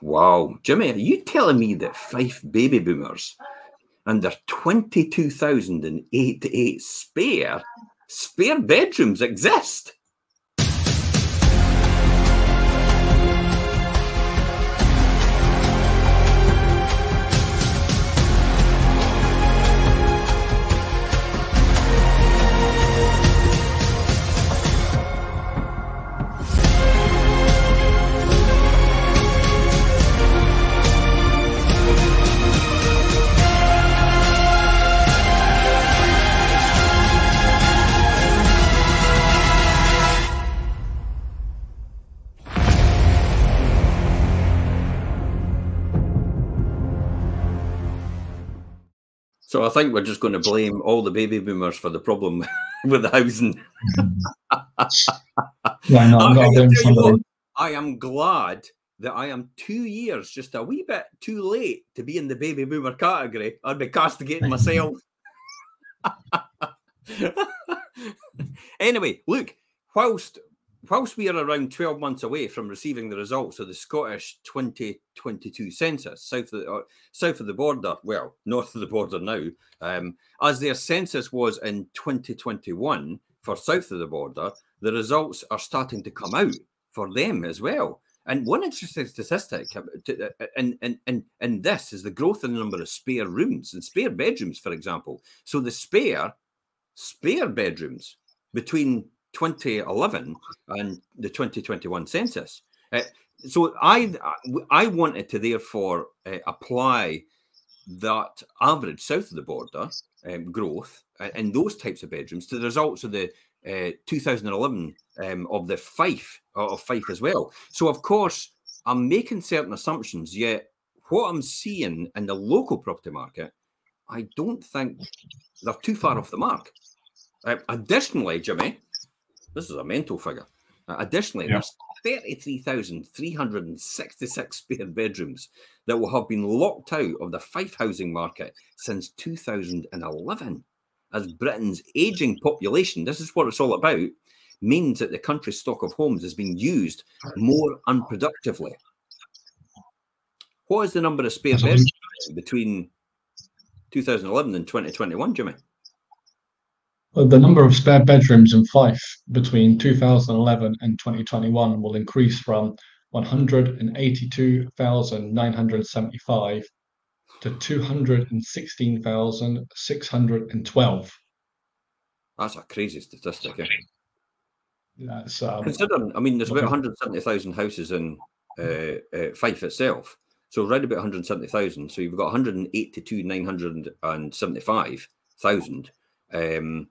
Wow, Jimmy, are you telling me that Fife baby boomers and their 22,088 spare spare bedrooms exist? So I think we're just going to blame all the baby boomers for the problem with the housing. yeah, no, I'm I, what, I am glad that I am two years just a wee bit too late to be in the baby boomer category. I'd be castigating myself. anyway, look, whilst whilst we are around 12 months away from receiving the results of the Scottish 2022 census, south of the, uh, south of the border, well, north of the border now, um, as their census was in 2021 for south of the border, the results are starting to come out for them as well. And one interesting statistic in, in, in, in this is the growth in the number of spare rooms and spare bedrooms, for example. So the spare spare bedrooms between 2011 and the 2021 census. Uh, so I I wanted to therefore uh, apply that average south of the border um, growth uh, in those types of bedrooms to the results of the uh, 2011 um, of the Fife of Fife as well. So of course I'm making certain assumptions. Yet what I'm seeing in the local property market, I don't think they're too far off the mark. Uh, additionally, Jimmy, this is a mental figure. Uh, additionally, yeah. there's 33,366 spare bedrooms that will have been locked out of the Fife housing market since 2011. As Britain's ageing population, this is what it's all about, means that the country's stock of homes is being used more unproductively. What is the number of spare bedrooms between 2011 and 2021, Jimmy? The number of spare bedrooms in Fife between 2011 and 2021 will increase from 182,975 to 216,612. That's a crazy statistic. Eh? That's, um, Considering, I mean, there's about 170,000 houses in uh, uh, Fife itself. So, right about 170,000. So, you've got 182,975,000. Um,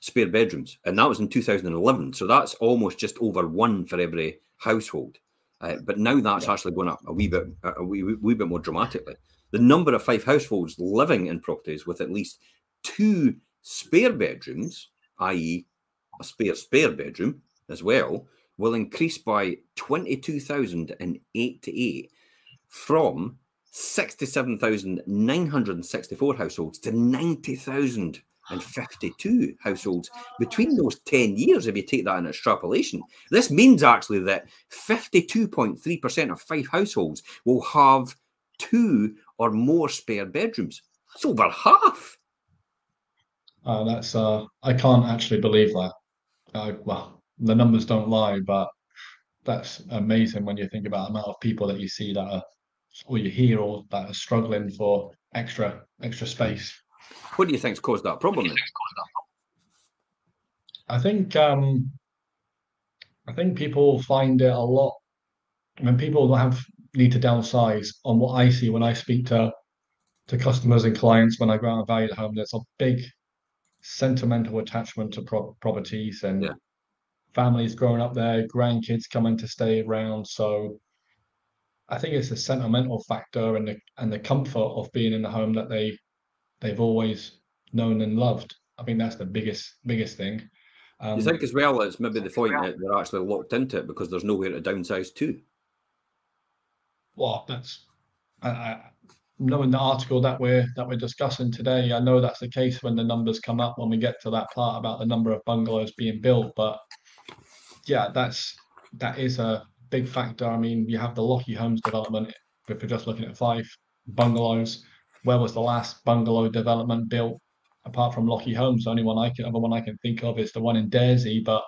spare bedrooms, and that was in 2011. So that's almost just over one for every household. Uh, but now that's yeah. actually going up a wee bit, a wee, wee bit more dramatically. The number of Fife households living in properties with at least two spare bedrooms, i.e., a spare spare bedroom as well, will increase by 22,088 from 67,964 households to 90,000 and 52 households between those 10 years, if you take that in extrapolation. This means actually that 52.3% of Fife households will have two or more spare bedrooms. It's over half. Uh, that's uh, I can't actually believe that. Uh, well, the numbers don't lie, but that's amazing when you think about the amount of people that you see that are, or you hear, or that are struggling for extra extra space. What do you think's caused that problem? Then? I think um, I think people find it a lot when people have need to downsize. On what I see when I speak to to customers and clients when I go out and value the home, there's a big sentimental attachment to pro- properties and yeah. families growing up there, grandkids coming to stay around. So I think it's the sentimental factor and the and the comfort of being in the home that they they've always known and loved. I think that's the biggest biggest thing. Um, you think as well it's maybe the point that they're actually locked into it because there's nowhere to downsize to? Well, that's I, I, knowing the article that we're that we're discussing today. I know that's the case when the numbers come up when we get to that part about the number of bungalows being built. But yeah, that's that is a big factor. I mean, you have the Lochie Homes development. If we're just looking at Fife bungalows, where was the last bungalow development built apart from Lochie Homes? The only one I can, other one I can think of is the one in Dairsie, but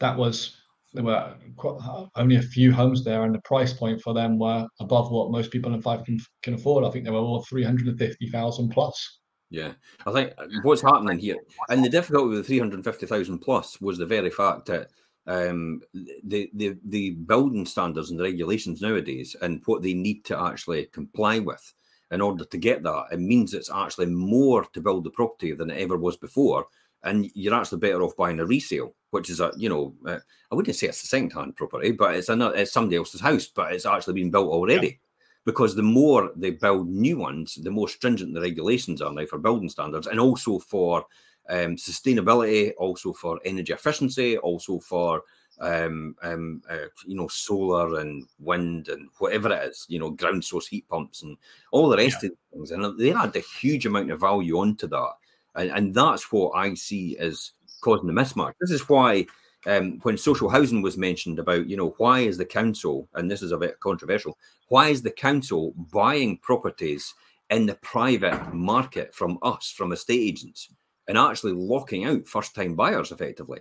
that was there were quite, only a few homes there, and the price point for them were above what most people in Fife can, can afford. I think they were all three hundred and fifty thousand plus. Yeah, I think what's happening here, and the difficulty with the three hundred fifty thousand plus was the very fact that um, the the the building standards and the regulations nowadays, and what they need to actually comply with in order to get that, it means it's actually more to build the property than it ever was before and you're actually better off buying a resale, which is a you know uh, I wouldn't say it's a second hand property, but it's a it's somebody else's house, but it's actually been built already. Yeah. Because the more they build new ones, the more stringent the regulations are now for building standards, and also for um, sustainability, also for energy efficiency, also for um, um, uh, you know solar and wind and whatever it is, you know ground source heat pumps and all the rest yeah. of the things, and they add a huge amount of value onto that and, and that's what I see as causing the mismatch. This is why um, when social housing was mentioned about, you know, why is the council, and this is a bit controversial, why is the council buying properties in the private market from us, from estate agents, and actually locking out first time buyers effectively?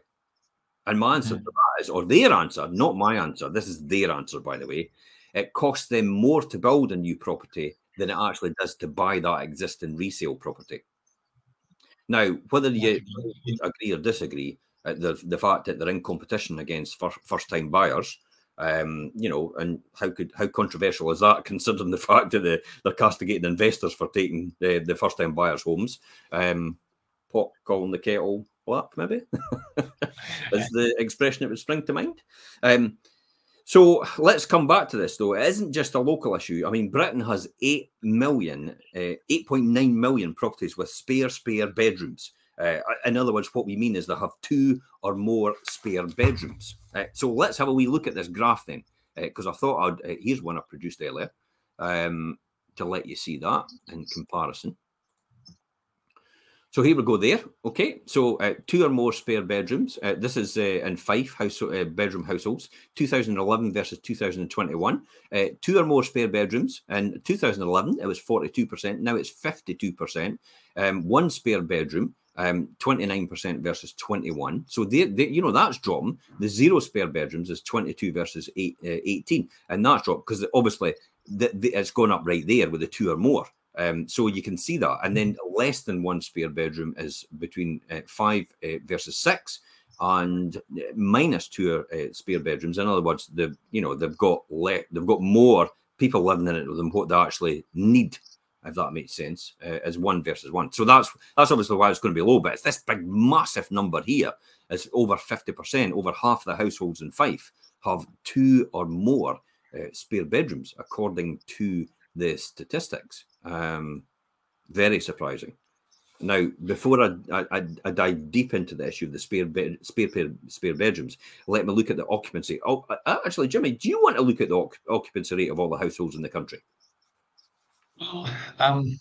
And my answer mm-hmm. to that is, or their answer, not my answer, this is their answer, by the way, it costs them more to build a new property than it actually does to buy that existing resale property. Now, whether you agree or disagree, uh, the the fact that they're in competition against first, first time buyers, um, you know, and how could how controversial is that, considering the fact that the, they're castigating investors for taking the, the first time buyers' homes? Um, pot calling the kettle black, maybe, is the expression that would spring to mind. Um, so let's come back to this, though. It isn't just a local issue. I mean, Britain has 8 million, uh, 8.9 million properties with spare, spare bedrooms. Uh, in other words, what we mean is they have two or more spare bedrooms. Uh, so let's have a wee look at this graph then, because uh, I thought I'd, uh, here's one I produced earlier um, to let you see that in comparison. So here we go there. Okay, so uh, two or more spare bedrooms. Uh, this is uh, in Fife house uh, bedroom households, 2011 versus 2021. Uh, two or more spare bedrooms. In 2011, it was 42%. Now it's 52%. Um, one spare bedroom, um, 29% versus 21. So they, they, you know, that's dropping. The zero spare bedrooms is 22 versus eight, uh, 18, and that's dropped because obviously the, the, it's gone up right there with the two or more. Um, so you can see that. And then less than one spare bedroom is between uh, five uh, versus six and uh, minus two uh, spare bedrooms. In other words, the you know they've got le- they've got more people living in it than what they actually need. If that makes sense, uh, as one versus one. So that's that's obviously why it's going to be low. But it's this big massive number here is over fifty percent. Over half the households in Fife have two or more uh, spare bedrooms, according to the statistics. Um, very surprising. Now, before I, I, I, dive deep into the issue of the spare bed, spare spare bedrooms, let me look at the occupancy. Oh, actually, Jimmy, do you want to look at the occupancy rate of all the households in the country? Well, um,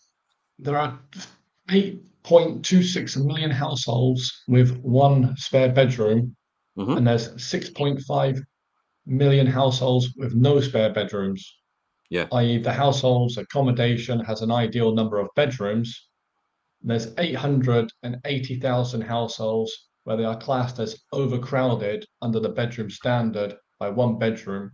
there are 8.26 million households with one spare bedroom, mm-hmm. and there's 6.5 million households with no spare bedrooms. Yeah. i.e., the household's accommodation has an ideal number of bedrooms. There's 880,000 households where they are classed as overcrowded under the bedroom standard by one bedroom.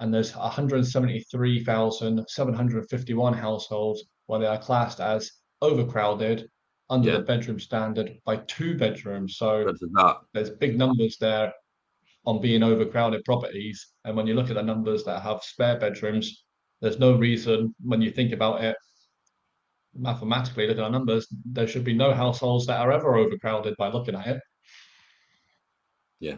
And there's 173,751 households where they are classed as overcrowded under yeah. the bedroom standard by two bedrooms. So there's big numbers there on being overcrowded properties. And when you look at the numbers that have spare bedrooms, there's no reason when you think about it mathematically, looking at our numbers, there should be no households that are ever overcrowded by looking at it. Yeah.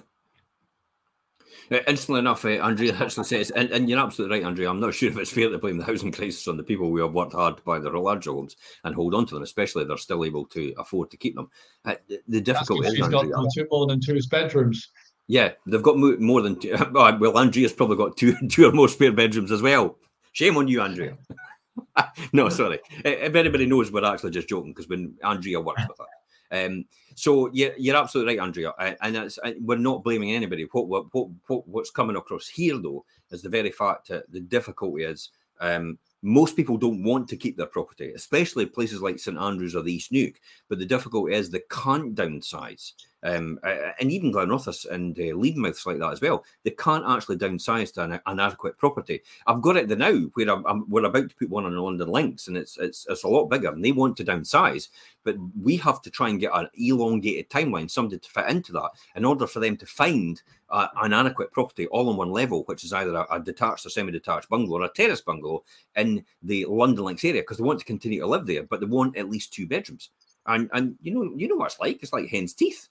Uh, instantly enough, uh, Andrea actually says, and, and, you're absolutely right, Andrea. I'm not sure if it's fair to blame the housing crisis on the people who have worked hard to buy their larger homes and hold on to them, especially if they're still able to afford to keep them. Uh, the, the difficulty is, she's Andrea, got two more than two bedrooms. Yeah, they've got more than two. Well, Andrea's probably got two, two or more spare bedrooms as well. Shame on you, Andrea. no, sorry. If anybody knows, we're actually just joking because when Andrea works with her. Um, so you're, you're absolutely right, Andrea, and that's, we're not blaming anybody. What, what, what, what's coming across here, though, is the very fact that the difficulty is um, most people don't want to keep their property, especially places like St Andrews or the East Neuk. But the difficulty is the can't downsize. Um, and even Glenrothes and uh, Levenmouths like that as well. They can't actually downsize to an, an adequate property. I've got it the now where I'm, I'm, we're about to put one on Lundin Links, and it's it's it's a lot bigger, and they want to downsize, but we have to try and get an elongated timeline, somebody to fit into that, in order for them to find uh, an adequate property all on one level, which is either a, a detached or semi-detached bungalow or a terrace bungalow in the Lundin Links area, because they want to continue to live there, but they want at least two bedrooms. And and you know you know what it's like. It's like hen's teeth.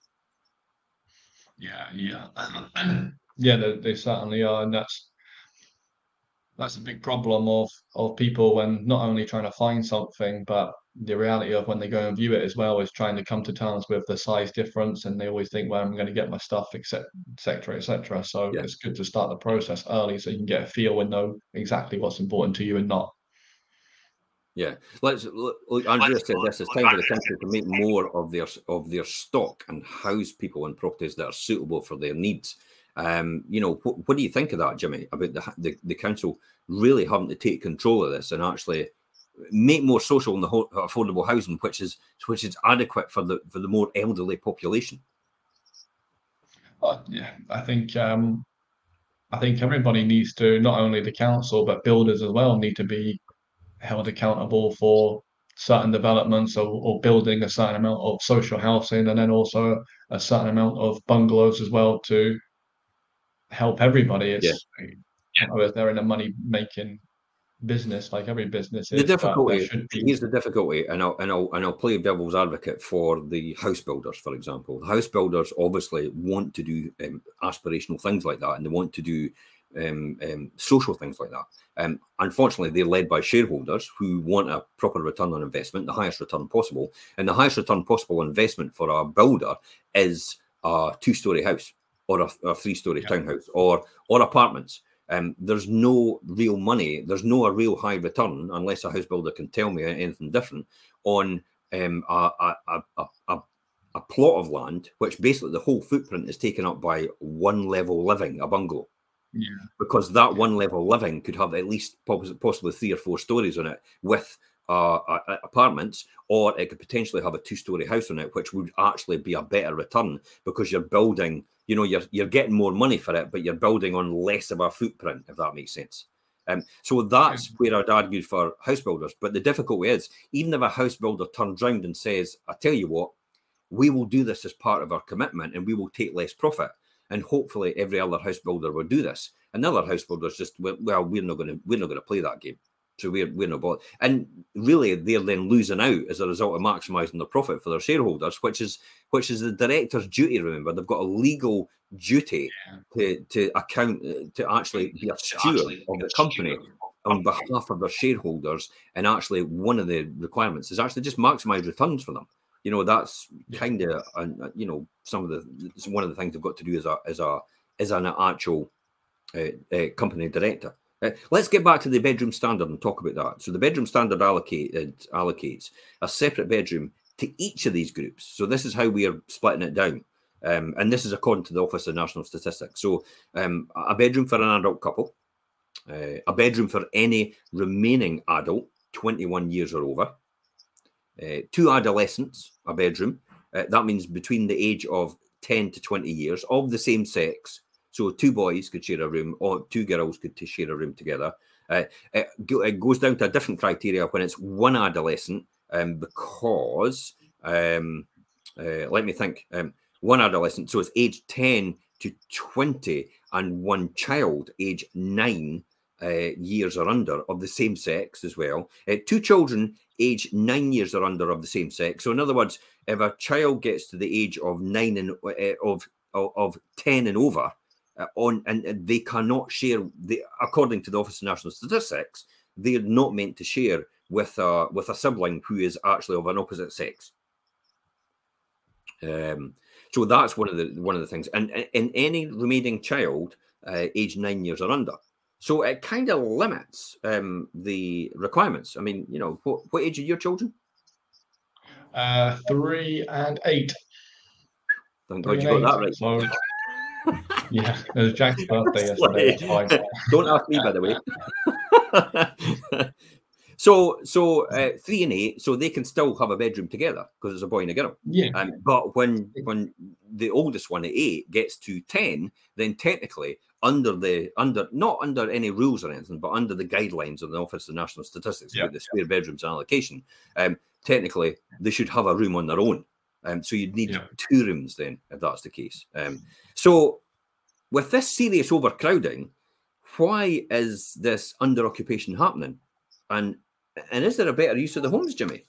Yeah, yeah, yeah. They, they certainly are, and that's that's a big problem of of people when not only trying to find something, but the reality of when they go and view it as well is trying to come to terms with the size difference, and they always think, "Well, I'm going to get my stuff, etc., etc., etc." So yeah. it's good to start the process early so you can get a feel and know exactly what's important to you and not. Yeah, let's look. Andrea said this: it's time for the country to make more of their of their stock and house people in properties that are suitable for their needs. Um, you know, what, what do you think of that, Jimmy? About the, the, the council really having to take control of this and actually make more social and affordable housing, which is which is adequate for the for the more elderly population. Uh, yeah, I think um, I think everybody needs to not only the council but builders as well need to be held accountable for certain developments or, or building a certain amount of social housing and then also a certain amount of bungalows as well to help everybody. It's yeah. Yeah. they're in a money making business like every business is. The difficulty here's the difficulty, and I'll and I'll and I'll play devil's advocate for the house builders, for example. The house builders obviously want to do um, aspirational things like that, and they want to do um, um, social things like that. Um, unfortunately, they're led by shareholders who want a proper return on investment, the highest return possible. And the highest return possible investment for a builder is a two-story house or a, a three-story yeah. townhouse or or apartments. Um, there's no real money. There's no a real high return unless a house builder can tell me anything different on um, a, a, a, a, a plot of land, which basically the whole footprint is taken up by one level living, a bungalow. Yeah. Because that one level living could have at least possibly three or four stories on it with uh, uh, apartments, or it could potentially have a two-story house on it, which would actually be a better return because you're building. You know, you're you're getting more money for it, but you're building on less of a footprint, if that makes sense. Um, so that's where I'd argue for house builders. But the difficulty is, even if a house builder turns around and says, "I tell you what, we will do this as part of our commitment, and we will take less profit," and hopefully every other house builder will do this. Another house builder's just well, we're not going to we're not going to play that game, so we're we're not bothered. And really, they're then losing out as a result of maximising the profit for their shareholders, which is which is the director's duty. Remember, they've got a legal duty to to account uh, to actually be a steward of the company on behalf of their shareholders. And actually, one of the requirements is actually just maximise returns for them you know that's kind of uh, you know some of the one of the things I've got to do as a as a as an actual uh, uh, company director. Uh, let's get back to the bedroom standard and talk about that. So the bedroom standard allocated allocates a separate bedroom to each of these groups. So this is how we are splitting it down. Um, and this is according to the Office of National Statistics. So um, a bedroom for an adult couple, uh, a bedroom for any remaining adult 21 years or over, uh, two adolescents, a bedroom. Uh, that means between the age of 10 to 20 years of the same sex. So two boys could share a room, or two girls could share a room together. Uh, it, it, goes down to a different criteria when it's one adolescent, um, because um, let me think. Um, one adolescent, so it's age 10 to 20, and one child, age nine uh, years or under of the same sex as well. Uh, two children age nine years or under of the same sex. So, in other words, if a child gets to the age of nine and uh, of, of, of ten and over, uh, on and, they cannot share the according to the Office of National Statistics, they're not meant to share with a with a sibling who is actually of an opposite sex. Um, so that's one of the one of the things, and in any remaining child uh, aged nine years or under, so it kind of limits um, the requirements. I mean, you know, what, what age are your children? Uh, three and eight. Thank God you got that right. So, yeah, it was Jack's birthday yesterday. Don't ask me, by the way. so, so uh, three and eight, so they can still have a bedroom together because it's a boy and a girl. Yeah. Um, but when when the oldest one at eight gets to ten, then technically under the under not under any rules or anything, but under the guidelines of the Office of National Statistics about the spare bedrooms and allocation, um, technically they should have a room on their own. Um, so you'd need two rooms then, if that's the case. Um, so with this serious overcrowding, why is this under occupation happening? And and is there a better use of the homes, Jimmy?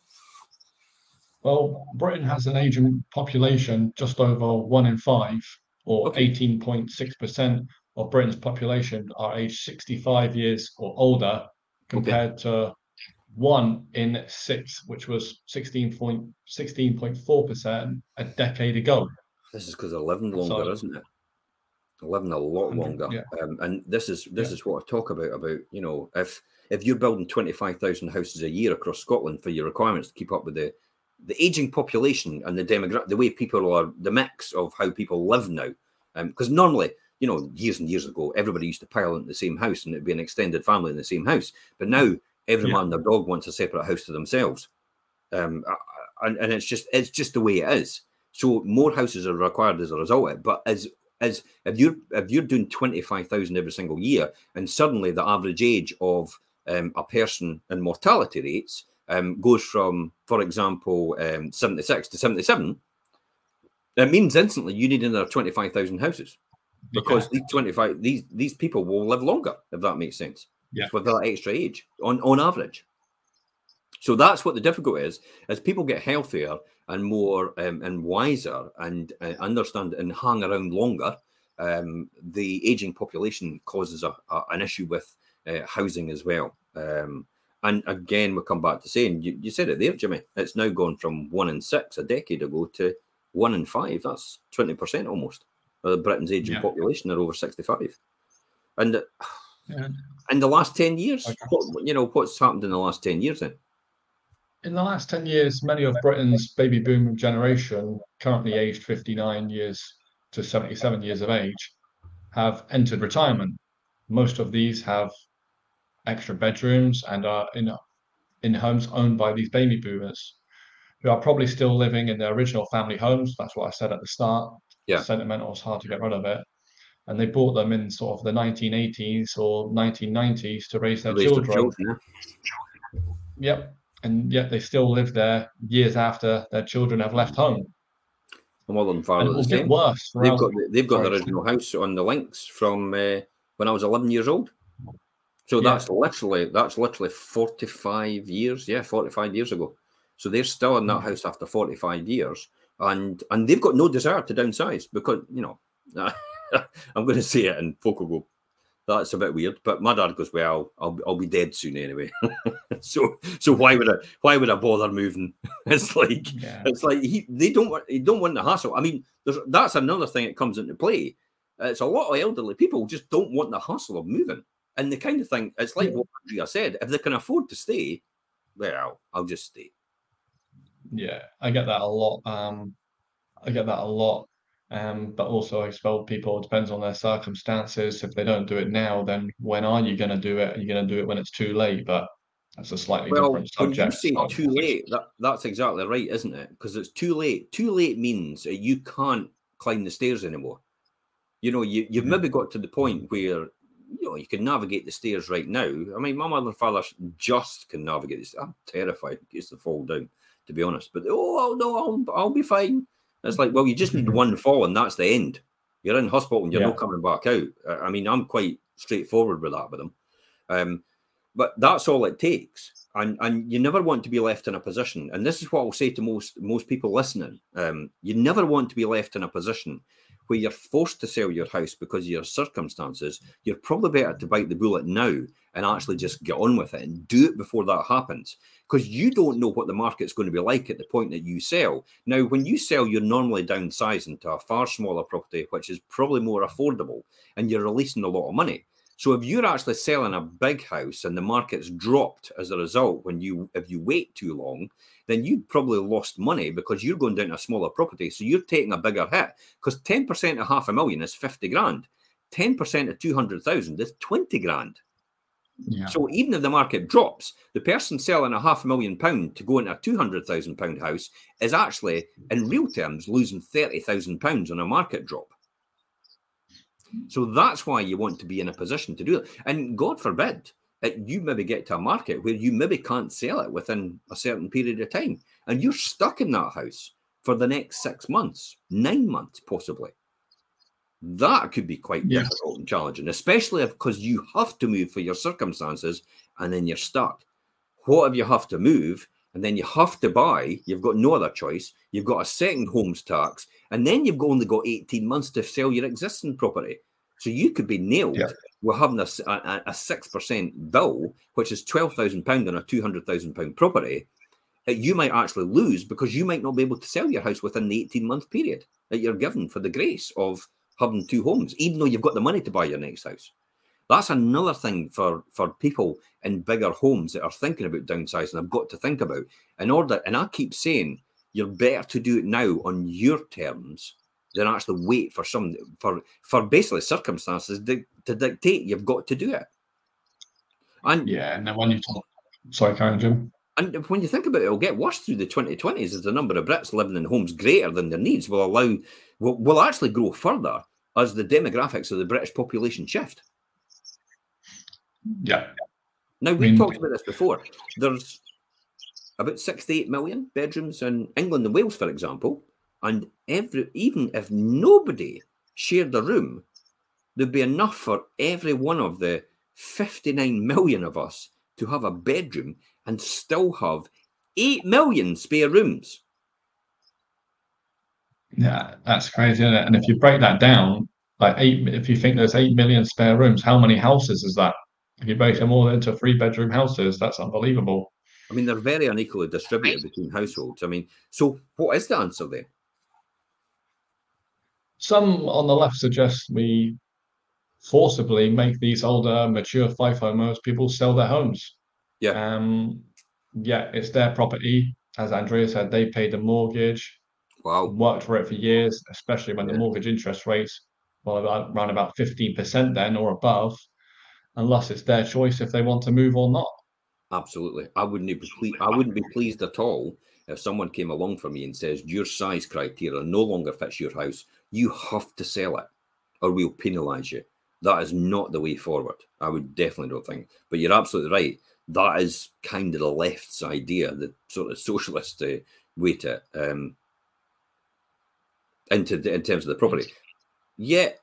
Well, Britain has an aging population just over one in five, or 18.6% of Britain's population are aged 65 years or older, compared okay. to one in six, which was 16.4% a decade ago. This is because they're living longer, so, isn't it? They're living a lot longer. Yeah. Um, and this is this yeah. is what I talk about about, you know, if if you're building 25,000 houses a year across Scotland for your requirements to keep up with the the aging population and the demographic, the way people are, the mix of how people live now. Because um, normally you know, years and years ago, everybody used to pile into the same house and it'd be an extended family in the same house. But now every yeah. man and their dog wants a separate house to themselves. Um, and, and it's just it's just the way it is. So more houses are required as a result of it. But as as if you're if you're doing twenty five thousand every single year, and suddenly the average age of um, a person and mortality rates um, goes from, for example, um, seventy six to seventy seven, it means instantly you need another twenty five thousand houses because yeah. these 25 these these people will live longer if that makes sense. Yeah. With that extra age on on average. So that's what the difficulty is as people get healthier and more um, and wiser and uh, understand and hang around longer. Um, the aging population causes a, a, an issue with uh, housing as well. Um, and again we come back to saying you, you said it there jimmy it's now gone from one in six a decade ago to one in five. That's 20% almost uh, Britain's aging yeah. population are over 65. And yeah. in the last 10 years, okay. what, you know, what's happened in the last 10 years then? In the last 10 years, many of Britain's baby boom generation, currently aged 59 years to 77 years of age, have entered retirement. Most of these have extra bedrooms and are in, in homes owned by these baby boomers who are probably still living in their original family homes. That's what I said at the start yeah. sentimental. It's hard to get rid of it. And they bought them in sort of the 1980s or 1990s to raise their children. children. Yep. And yet they still live there years after their children have left home. My mother and father. And it will get worse. They've got they've got the original house on the links from uh, when I was 11 years old. So yeah. that's literally that's literally 45 years. Yeah, 45 years ago. So they're still in that mm. house after 45 years and and they've got no desire to downsize because you know I'm going to say it, and folk will go, "That's a bit weird." But my dad goes, "Well, I'll I'll be dead soon anyway." so so why would I why would I bother moving? it's like yeah. it's like he they don't want they don't want the hassle. I mean, there's that's another thing that comes into play. It's a lot of elderly people just don't want the hassle of moving, and the kind of thing. It's like yeah. what Andrea said: if they can afford to stay, well, I'll just stay. Yeah, I get that a lot. Um, I get that a lot. Um, but also, I suppose people it depends on their circumstances. If they don't do it now, then when are you going to do it? Are you going to do it when it's too late? But that's a slightly well, different subject. When you say too late, that, that's exactly right, isn't it? Because it's too late. Too late means you can't climb the stairs anymore. You know, you, you've mm-hmm. maybe got to the point where you know you can navigate the stairs right now. I mean, my mother and father just can navigate this. I'm terrified in case they fall down to be honest. But oh no, I'll, I'll be fine. It's like, well, you just need one fall, and that's the end. You're in hospital and you're yeah. not coming back out. I mean, I'm quite straightforward with that with them. Um, but that's all it takes. And and you never want to be left in a position. And this is what I'll say to most most people listening. Um, you never want to be left in a position where you're forced to sell your house because of your circumstances, you're probably better to bite the bullet now and actually just get on with it and do it before that happens. Because you don't know what the market's going to be like at the point that you sell. Now, when you sell, you're normally downsizing to a far smaller property, which is probably more affordable, and you're releasing a lot of money. So if you're actually selling a big house and the market's dropped as a result, when you if you wait too long, then you've probably lost money because you're going down to a smaller property. So you're taking a bigger hit because 10% of half a million is 50 grand. 10% of 200,000 is 20 grand. Yeah. So even if the market drops, the person selling a half a million pound to go into a 200,000 pound house is actually, in real terms, losing 30,000 pounds on a market drop. So that's why you want to be in a position to do it. And God forbid, it, you maybe get to a market where you maybe can't sell it within a certain period of time. And you're stuck in that house for the next six months, nine months, possibly. That could be quite yes. difficult and challenging, especially because you have to move for your circumstances and then you're stuck. What if you have to move and then you have to buy? You've got no other choice. You've got a second homes tax and then you've only got 18 months to sell your existing property. So you could be nailed yeah. with having a, a, a 6% bill, which is £12,000 on a £200,000 property. You might actually lose because you might not be able to sell your house within the 18 month period that you're given for the grace of having two homes, even though you've got the money to buy your next house. That's another thing for, for people in bigger homes that are thinking about downsizing. I've got to think about in order, and I keep saying you're better to do it now on your terms than actually wait for some for for basically circumstances to, to dictate you've got to do it. And yeah, and then when you talk, sorry, Karen, Jim. And when you think about it, it'll get worse through the 2020s as the number of Brits living in homes greater than their needs will allow will, will actually grow further as the demographics of the British population shift. Yeah. Now we I mean, talked about this before. There's about 68 million bedrooms in England and Wales, for example. And every even if nobody shared a room, there'd be enough for every one of the 59 million of us to have a bedroom and still have 8 million spare rooms. Yeah, that's crazy, And if you break that down, like eight, if you think there's 8 million spare rooms, how many houses is that? If you break them all into three bedroom houses, that's unbelievable. I mean, they're very unequally distributed between households. I mean, so what is the answer there? Some on the left suggest we forcibly make these older, mature Fife homeowners people sell their homes. Yeah. Um, yeah, it's their property. As Andrea said, they paid the mortgage. Wow. Worked for it for years, especially when yeah. the mortgage interest rates well about, around about 15% then or above, unless it's their choice if they want to move or not. Absolutely. I wouldn't be ple- I wouldn't be pleased at all if someone came along for me and says your size criteria no longer fits your house. You have to sell it, or we'll penalise you. That is not the way forward. I would definitely don't think. But you're absolutely right. That is kind of the left's idea, the sort of socialist uh, way to um, into the, in terms of the property. Yet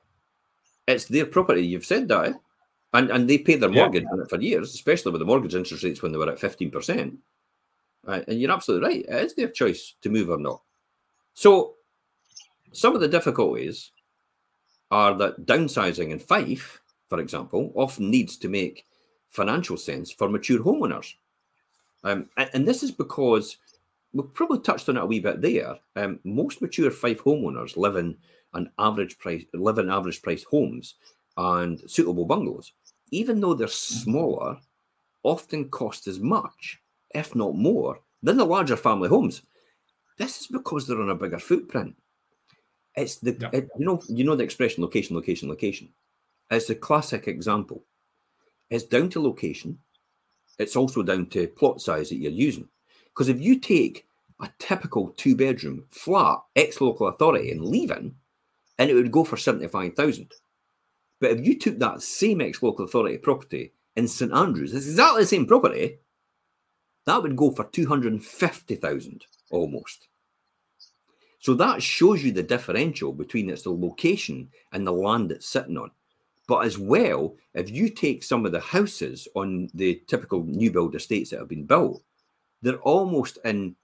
it's their property. You've said that. Eh? And and they paid their mortgage yeah. on it for years, especially with the mortgage interest rates when they were at 15%. Right? And you're absolutely right. It is their choice to move or not. So some of the difficulties are that downsizing in Fife, for example, often needs to make financial sense for mature homeowners. Um, and, and, this is because we've probably touched on it a wee bit there. Um, most mature Fife homeowners live in an average price, live in average priced homes and suitable bungalows, even though they're smaller, often cost as much, if not more, than the larger family homes. This is because they're on a bigger footprint. It's the yeah. it, you know you know the expression location, location, location. It's the classic example. It's down to location. It's also down to plot size that you're using. Because if you take a typical two bedroom flat ex local authority and Leven, and it would go for 75,000. But if you took that same ex local authority property in St Andrews, it's exactly the same property, that would go for 250,000 almost. So that shows you the differential between its the location and the land it's sitting on. But as well, if you take some of the houses on the typical new build estates that have been built, they're almost in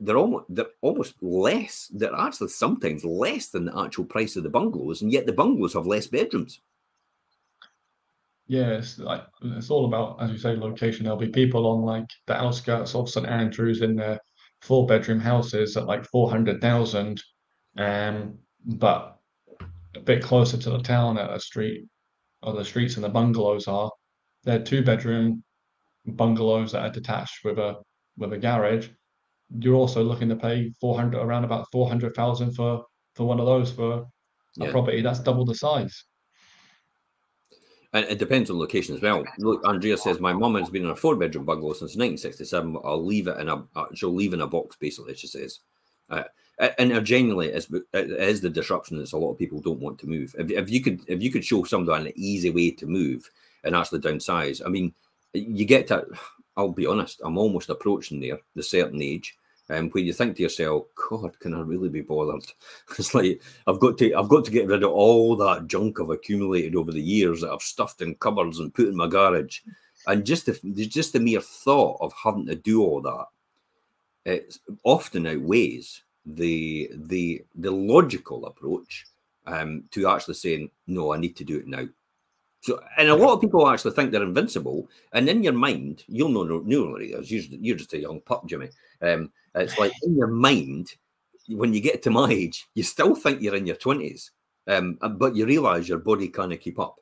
they're almost they're almost less. They're actually sometimes less than the actual price of the bungalows, and yet the bungalows have less bedrooms. Yeah, it's like it's all about, as you say, location. There'll be people on like the outskirts of St Andrews in their four bedroom houses at like four hundred thousand, um, but a bit closer to the town at a street or the streets and the bungalows are, they're two bedroom bungalows that are detached with a with a garage. You're also looking to pay 400 around about 400,000 for for one of those for a property that's double the size. And it depends on location as well. Look, Andrea says my mum has been in a four bedroom bungalow since 1967. I'll leave it in a uh, she'll leave in a box basically. She says, uh, and genuinely, it's, it is the disruption that a lot of people don't want to move. If, if you could if you could show somebody an easy way to move and actually downsize, I mean, you get to. I'll be honest. I'm almost approaching there the certain age um, where you think to yourself, God, can I really be bothered? It's like I've got to I've got to get rid of all that junk I've accumulated over the years that I've stuffed in cupboards and put in my garage. And just the just the mere thought of having to do all that, it often outweighs the the the logical approach um, to actually saying, no, I need to do it now. So, and a lot of people actually think they're invincible. And in your mind, you'll know neurally, you're, you're just a young pup, Jimmy. Um, it's like in your mind, when you get to my age, you still think you're in your 20s, um, but you realize your body can't keep up.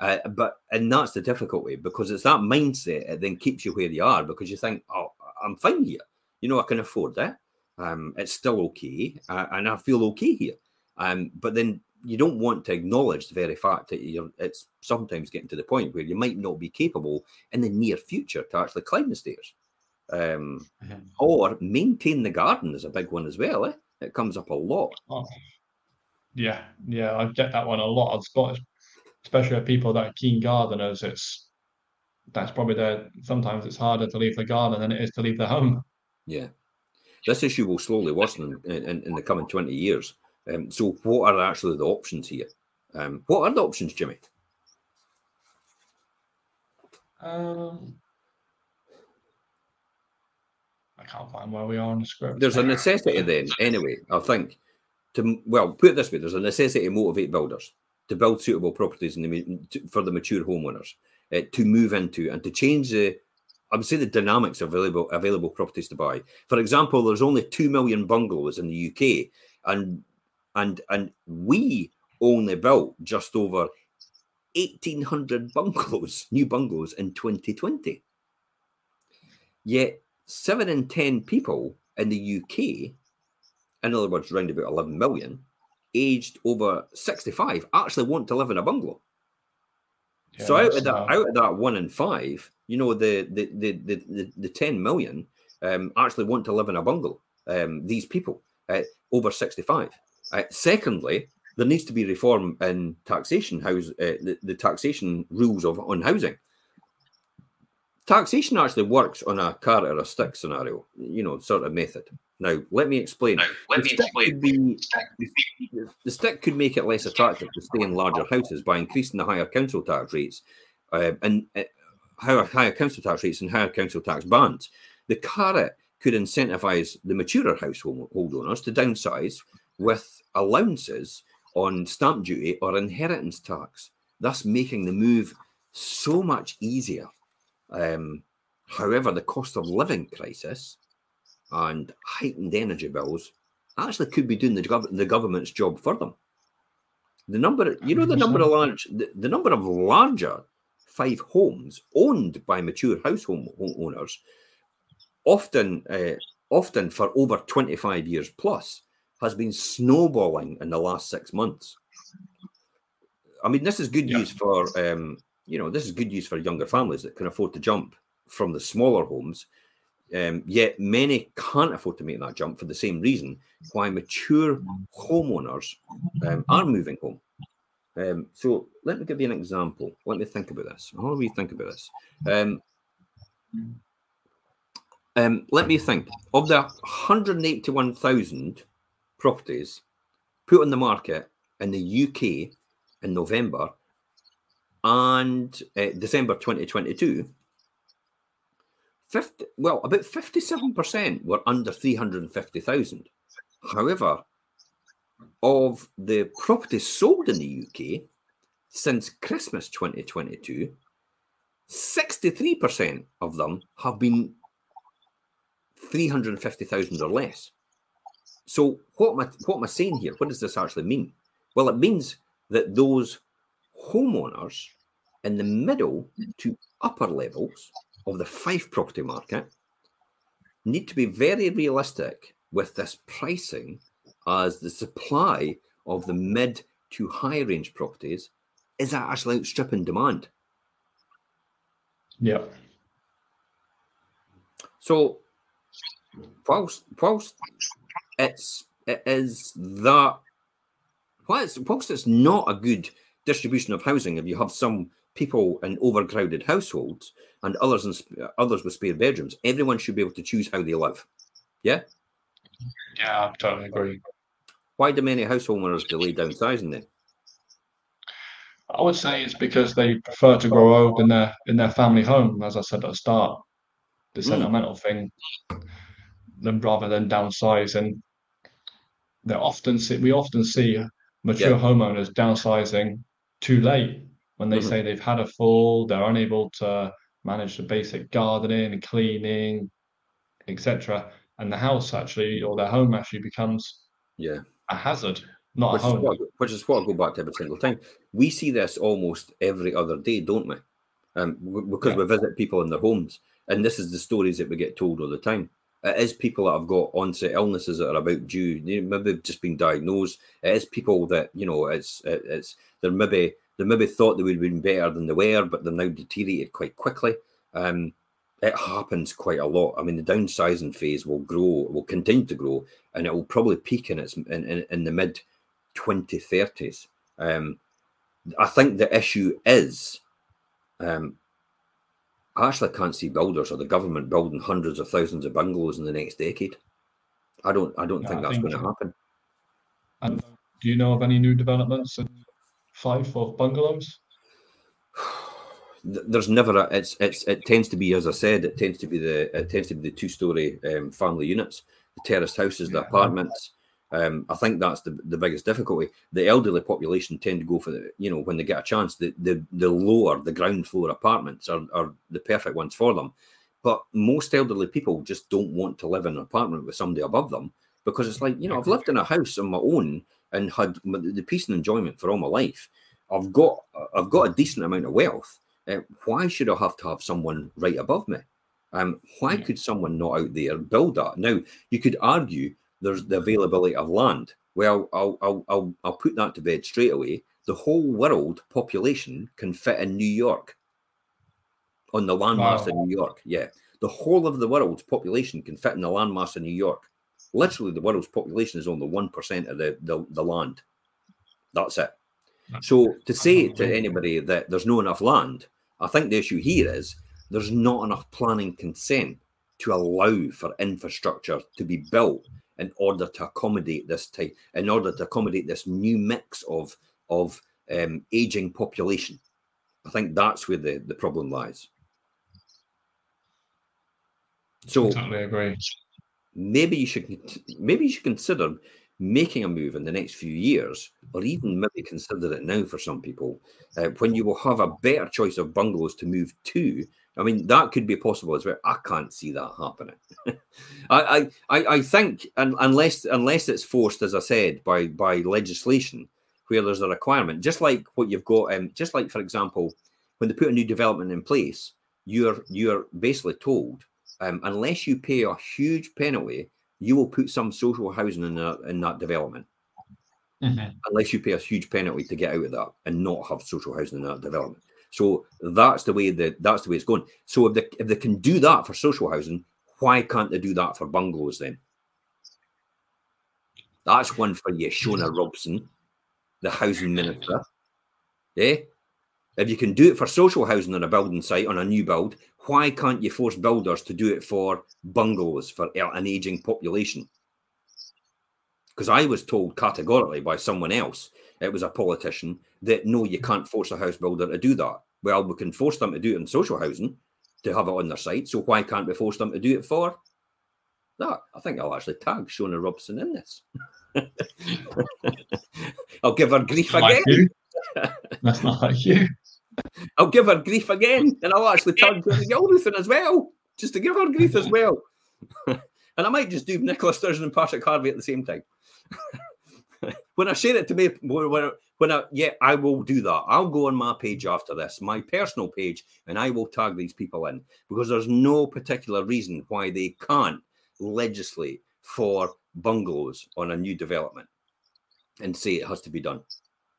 Uh, but and that's the difficulty because it's that mindset that then keeps you where you are because you think, oh, I'm fine here. You know, I can afford that. Um, it's still okay, uh, and I feel okay here. Um, but then you don't want to acknowledge the very fact that you're it's sometimes getting to the point where you might not be capable in the near future to actually climb the stairs. Um, mm-hmm. Or maintain the garden is a big one as well. Eh? It comes up a lot. Oh. Yeah, yeah, I get that one a lot. I've got, especially people that are keen gardeners. It's that's probably the sometimes it's harder to leave the garden than it is to leave the home. Yeah, this issue will slowly worsen in, in, in the coming twenty years um, so, what are actually the options here? Um, what are the options, Jimmy? Um, I can't find where we are on the script. There's a necessity then, anyway, I think, to, well, put it this way there's a necessity to motivate builders to build suitable properties the, to, for the mature homeowners uh, to move into and to change the I would say the dynamics of available available properties to buy. For example, there's only two million bungalows in the UK, and and and we only built just over 1800 bungalows new bungalows in 2020 yet 7 in 10 people in the uk in other words around about 11 million aged over 65 actually want to live in a bungalow. Yeah, so out of that out of that one in five you know the the the the, the, the 10 million um, actually want to live in a bungalow um, these people uh, over 65 uh, secondly, there needs to be reform in taxation, house, uh, the, the taxation rules of on housing. Taxation actually works on a carrot or a stick scenario, you know, sort of method. Now, let me explain. Now, let the me explain. Be, the stick could make it less attractive to stay in larger houses by increasing the higher council tax rates uh, and uh, higher, higher council tax rates and higher council tax bands. The carrot could incentivize the maturer household owners to downsize with allowances on stamp duty or inheritance tax, thus making the move so much easier. Um, however, the cost of living crisis and heightened energy bills actually could be doing the, gov- the government's job for them. The number, you know, the number of large, the, the number of larger Fife homes owned by mature household owners, often, uh, often for over 25 years plus, has been snowballing in the last six months. I mean, this is good yeah. news for um, you know, this is good news for younger families that can afford to jump from the smaller homes. Um, yet many can't afford to make that jump for the same reason why mature homeowners um, are moving home. Um, so let me give you an example. Let me think about this. How do we think about this? Um, um, let me think of the 181,000 properties put on the market in the UK in November and uh, December 2022, 50, well, about 57% were under 350,000. However, of the properties sold in the UK since Christmas 2022, 63% of them have been 350,000 or less. So what am I what am I saying here? What does this actually mean? Well, it means that those homeowners in the middle to upper levels of the Fife property market need to be very realistic with this pricing as the supply of the mid to high range properties is actually outstripping demand. Yeah. So whilst whilst it's it is that whilst, whilst it's not a good distribution of housing if you have some people in overcrowded households and others in, others with spare bedrooms everyone should be able to choose how they live. Yeah? Yeah i totally agree. Why do many household owners delay downsizing then? I would say it's because they prefer to grow old in their in their family home as i said at the start. The mm. sentimental thing than rather than downsize and they often see we often see mature yeah. homeowners downsizing too late when they mm-hmm. say they've had a fall, they're unable to manage the basic gardening and cleaning, etc. And the house actually, or their home actually becomes yeah a hazard, not which a home. Is what, which is what I go back to every single time. We see this almost every other day, don't we? Um, because yeah. we visit people in their homes, and this is the stories that we get told all the time. It is people that have got onset illnesses that are about due, maybe just been diagnosed. It is people that you know, it's it's they're maybe they maybe thought they would have been better than they were, but they're now deteriorated quite quickly. Um, it happens quite a lot. I mean, the downsizing phase will grow, will continue to grow, and it will probably peak in its in, in, in the mid 2030s. Um, I think the issue is um, I actually can't see builders or the government building hundreds of thousands of bungalows in the next decade. I don't. I don't think I that's think going to happen. And do you know of any new developments in Fife of bungalows? There's never a. It's it's it tends to be as I said. It tends to be the it tends to be the two story um, family units, the terraced houses, the apartments. Um, I think that's the, the biggest difficulty. The elderly population tend to go for the, you know, when they get a chance, the the, the lower, the ground floor apartments are, are the perfect ones for them. But most elderly people just don't want to live in an apartment with somebody above them because it's like, you know, I've lived in a house on my own and had the peace and enjoyment for all my life. I've got I've got a decent amount of wealth. Uh, why should I have to have someone right above me? Um, why could someone not out there build that? Now you could argue there's the availability of land. Well, I'll, I'll, I'll, I'll put that to bed straight away. The whole world population can fit in New York on the landmass wow. in New York. Yeah. The whole of the world's population can fit in the landmass in New York. Literally, the world's population is only 1% of the, the, the land. That's it. So to say to anybody that there's no enough land, I think the issue here is there's not enough planning consent to allow for infrastructure to be built in order to accommodate this type, in order to accommodate this new mix of of um, aging population. I think that's where the, the problem lies. So I totally agree. Maybe you should maybe you should consider making a move in the next few years, or even maybe consider it now for some people, uh, when you will have a better choice of bungalows to move to I mean, that could be possible as well. I can't see that happening. I, I, I think, unless unless it's forced, as I said, by by legislation, where there's a requirement, just like what you've got, um, just like for example, when they put a new development in place, you're you're basically told, um, unless you pay a huge penalty, you will put some social housing in that in that development. Mm-hmm. Unless you pay a huge penalty to get out of that and not have social housing in that development. So that's the way that that's the way it's going. So if they if they can do that for social housing, why can't they do that for bungalows then? That's one for you, Shona Robison, the housing minister. Yeah. If you can do it for social housing on a building site, on a new build, why can't you force builders to do it for bungalows for an aging population? Because I was told categorically by someone else it was a politician that no, you mm. can't force a house builder to do that. Well, we can force them to do it in social housing to have it on their site. So why can't we force them to do it for that? I think I'll actually tag Shona Robison in this. I'll give her grief again. That's not like you. I'll give her grief again, and I'll actually tag Jenny as well, just to give her grief as well. and I might just do Nicola Sturgeon and Patrick Harvie at the same time when I share it to me, when, when when I, yeah, I will do that. I'll go on my page after this, my personal page, and I will tag these people in because there's no particular reason why they can't legislate for bungalows on a new development and say it has to be done.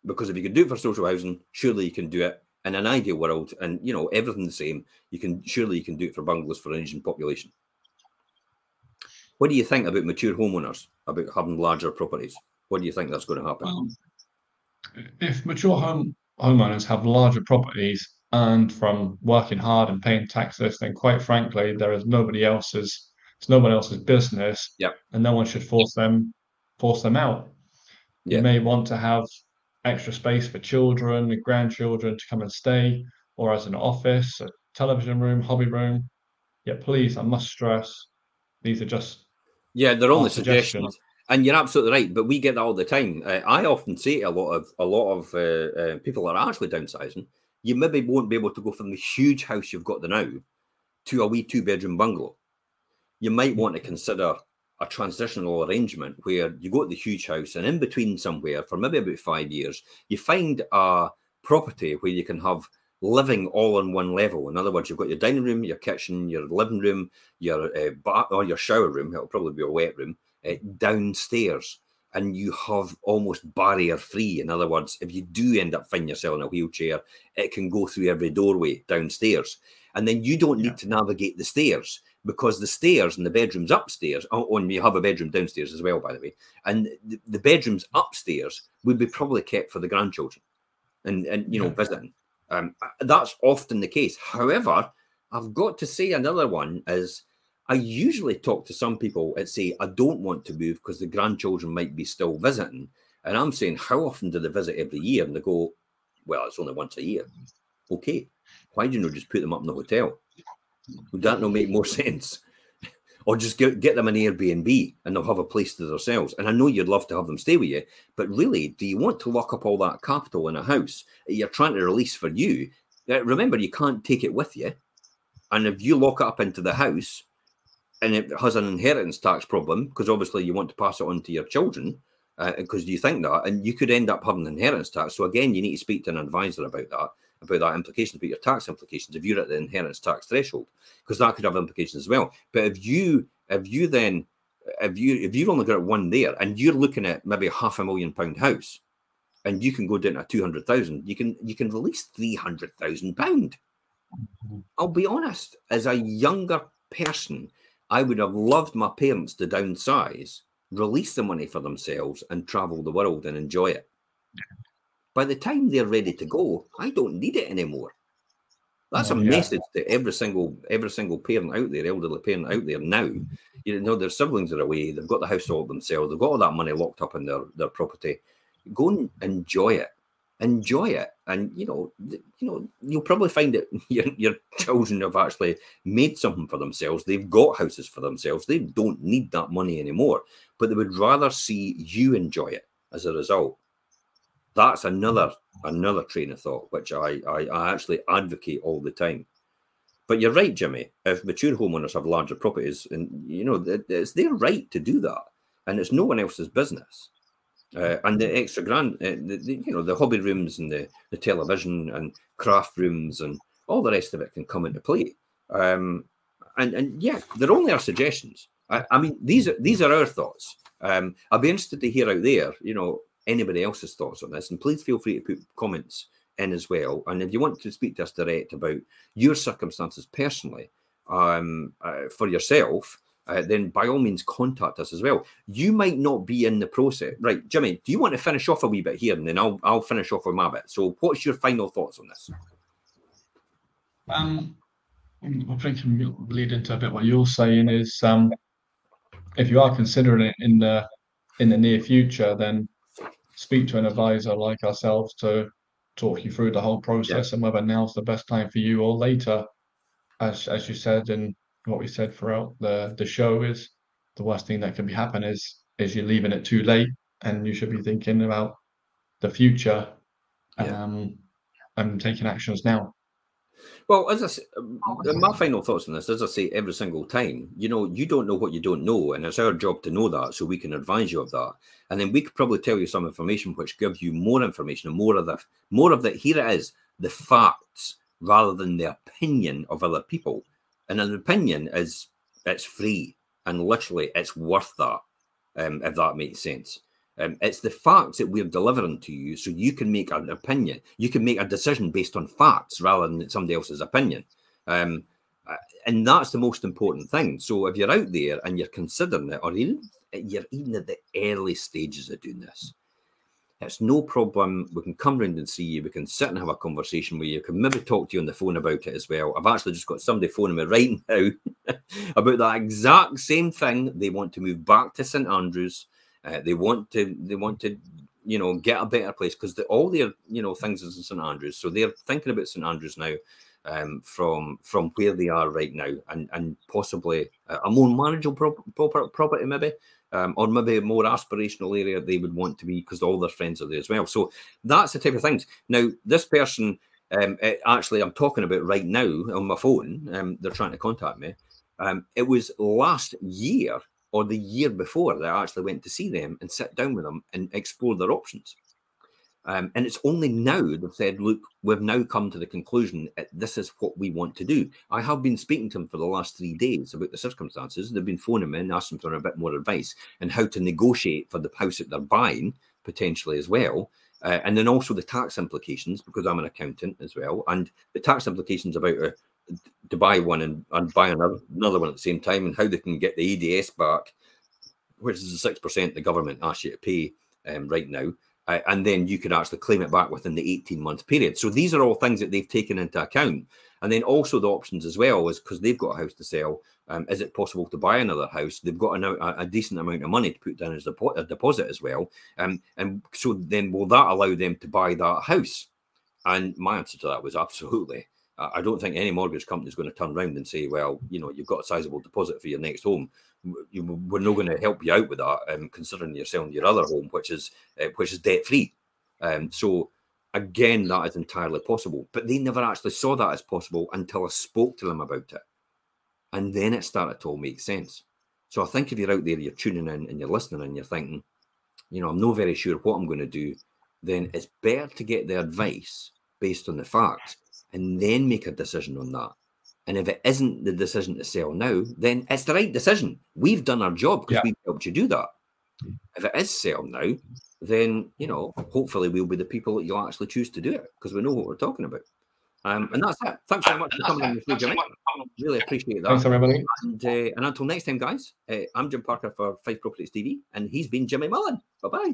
Because if you can do it for social housing, surely you can do it in an ideal world, and you know everything the same. You can surely you can do it for bungalows for an Asian population. What do you think about mature homeowners about having larger properties? What do you think that's going to happen? Well, if mature home homeowners have larger properties and from working hard and paying taxes, then quite frankly, there is nobody else's it's no one else's business. Yep. And no one should force them force them out. You may want to have extra space for children and grandchildren to come and stay, or as an office, a television room, hobby room. Yet please, I must stress, these are just yeah, they're only suggestions. And you're absolutely right, but we get that all the time. Uh, I often say to a lot of a lot of uh, uh, people that are actually downsizing, you maybe won't be able to go from the huge house you've got the now to a wee two bedroom bungalow. You might want to consider a transitional arrangement where you go to the huge house and in between somewhere for maybe about five years, you find a property where you can have living all on one level. In other words, you've got your dining room, your kitchen, your living room, your uh, bath, or your shower room. It'll probably be a wet room uh, downstairs, and you have almost barrier free. In other words, if you do end up finding yourself in a wheelchair, it can go through every doorway downstairs, and then you don't need yeah. to navigate the stairs because the stairs and the bedrooms upstairs, oh, and you have a bedroom downstairs as well, by the way, and the, the bedrooms upstairs would be probably kept for the grandchildren and and you know yeah. visiting. Um, that's often the case. However, I've got to say another one is I usually talk to some people and say, I don't want to move because the grandchildren might be still visiting. And I'm saying, how often do they visit every year? And they go, well, it's only once a year. Okay. Why do you not just put them up in the hotel? Would that not make more sense? or just get, get them an Airbnb and they'll have a place to themselves. And I know you'd love to have them stay with you, but really, do you want to lock up all that capital in a house you're trying to release for you? Remember, you can't take it with you. And if you lock it up into the house and it has an inheritance tax problem, because obviously you want to pass it on to your children, because uh, you think that, and you could end up having inheritance tax. So again, you need to speak to an advisor about that about that implications, about your tax implications if you're at the inheritance tax threshold, because that could have implications as well. But if you if you then if you if you've only got one there and you're looking at maybe a half a million pound house and you can go down to 200,000 you can you can release 300,000 pound mm-hmm. I'll be honest as a younger person I would have loved my parents to downsize release the money for themselves and travel the world and enjoy it by the time they're ready to go, I don't need it anymore. That's oh, a yeah. message to every single every single parent out there, elderly parent out there now. You know, their siblings are away, they've got the house all themselves, they've got all that money locked up in their, their property. Go and enjoy it. Enjoy it. And you know, you know, you'll probably find that your, your children have actually made something for themselves. They've got houses for themselves. They don't need that money anymore. But they would rather see you enjoy it as a result that's another another train of thought which I, I, I actually advocate all the time. But you're right, Jimmy. If mature homeowners have larger properties, and you know it's their right to do that, and it's no one else's business. Uh, and the extra grand, uh, the, the, you know, the hobby rooms and the, the television and craft rooms and all the rest of it can come into play. Um, and and yeah, they're only our suggestions. I, I mean, these are these are our thoughts. Um, I'd be interested to hear out there. You know, anybody else's thoughts on this. And please feel free to put comments in as well. And if you want to speak to us direct about your circumstances personally um, uh, for yourself, uh, then by all means contact us as well. You might not be in the process, right, Jimmy? Do you want to finish off a wee bit here, and then I'll I'll finish off with my bit. So, what's your final thoughts on this? Um, I think lead into a bit what you're saying is um, if you are considering it in the in the near future, then speak to an advisor like ourselves to talk you through the whole process yeah. and whether now's the best time for you or later. As as you said and what we said throughout the the show is the worst thing that can be happen is is you're leaving it too late and you should be thinking about the future yeah. um, and taking actions now. Well, as I say, um, my final thoughts on this, as I say every single time, you know, you don't know what you don't know, and it's our job to know that, so we can advise you of that, and then we could probably tell you some information which gives you more information and more of the more of that. Here it is, the facts rather than the opinion of other people, and an opinion is it's free and literally it's worth that, um, if that makes sense. Um, it's the facts that we're delivering to you so you can make an opinion. You can make a decision based on facts rather than somebody else's opinion. Um, uh, and that's the most important thing. So if you're out there and you're considering it, or even you're even at the early stages of doing this, it's no problem. We can come round and see you. We can sit and have a conversation with you. Can maybe talk to you on the phone about it as well. I've actually just got somebody phoning me right now about that exact same thing. They want to move back to St Andrews uh, they want to they want to you know get a better place because all their you know things is in St Andrews, so they're thinking about St Andrews now. Um, from from where they are right now, and and possibly a more manageable pro- property, maybe, um, or maybe a more aspirational area they would want to be because all their friends are there as well. So that's the type of things. Now, this person, um, actually, I'm talking about right now on my phone. Um, they're trying to contact me. Um, it was last year or the year before that I actually went to see them and sit down with them and explore their options. Um, and it's only now they've said, look, we've now come to the conclusion that this is what we want to do. I have been speaking to them for the last three days about the circumstances. They've been phoning me and asking for a bit more advice and how to negotiate for the house that they're buying potentially as well. Uh, and then also the tax implications because I'm an accountant as well. And the tax implications about uh, to buy one and, and buy another another one at the same time, and how they can get the ADS back, which is the six percent the government asks you to pay um, right now, uh, and then you can actually claim it back within the eighteen month period. So these are all things that they've taken into account, and then also the options as well is because they've got a house to sell. Um, is it possible to buy another house? They've got a, a, decent amount of money to put down as a, a deposit as well, um, and so then will that allow them to buy that house? And my answer to that was absolutely. I don't think any mortgage company is going to turn around and say, well, you know, you've got a sizable deposit for your next home. We're not going to help you out with that, um, considering you're selling your other home, which is uh, which is debt free. Um, so again, that is entirely possible. But they never actually saw that as possible until I spoke to them about it, and then it started to all make sense. So I think if you're out there, you're tuning in and you're listening and you're thinking, you know, I'm not very sure what I'm going to do, then it's better to get the advice based on the facts and then make a decision on that. And if it isn't the decision to sell now, then it's the right decision. We've done our job because yeah. we've helped you do that. If it is sell now, then you know, hopefully we'll be the people that you'll actually choose to do it because we know what we're talking about. Um, and that's it. Thanks very much for coming on the show, Jimmy. Really appreciate that. Thanks, everybody. And, uh, and until next time, guys, uh, I'm Jim Parker for Fife Properties TV, and he's been Jimmy Mullen. Bye bye.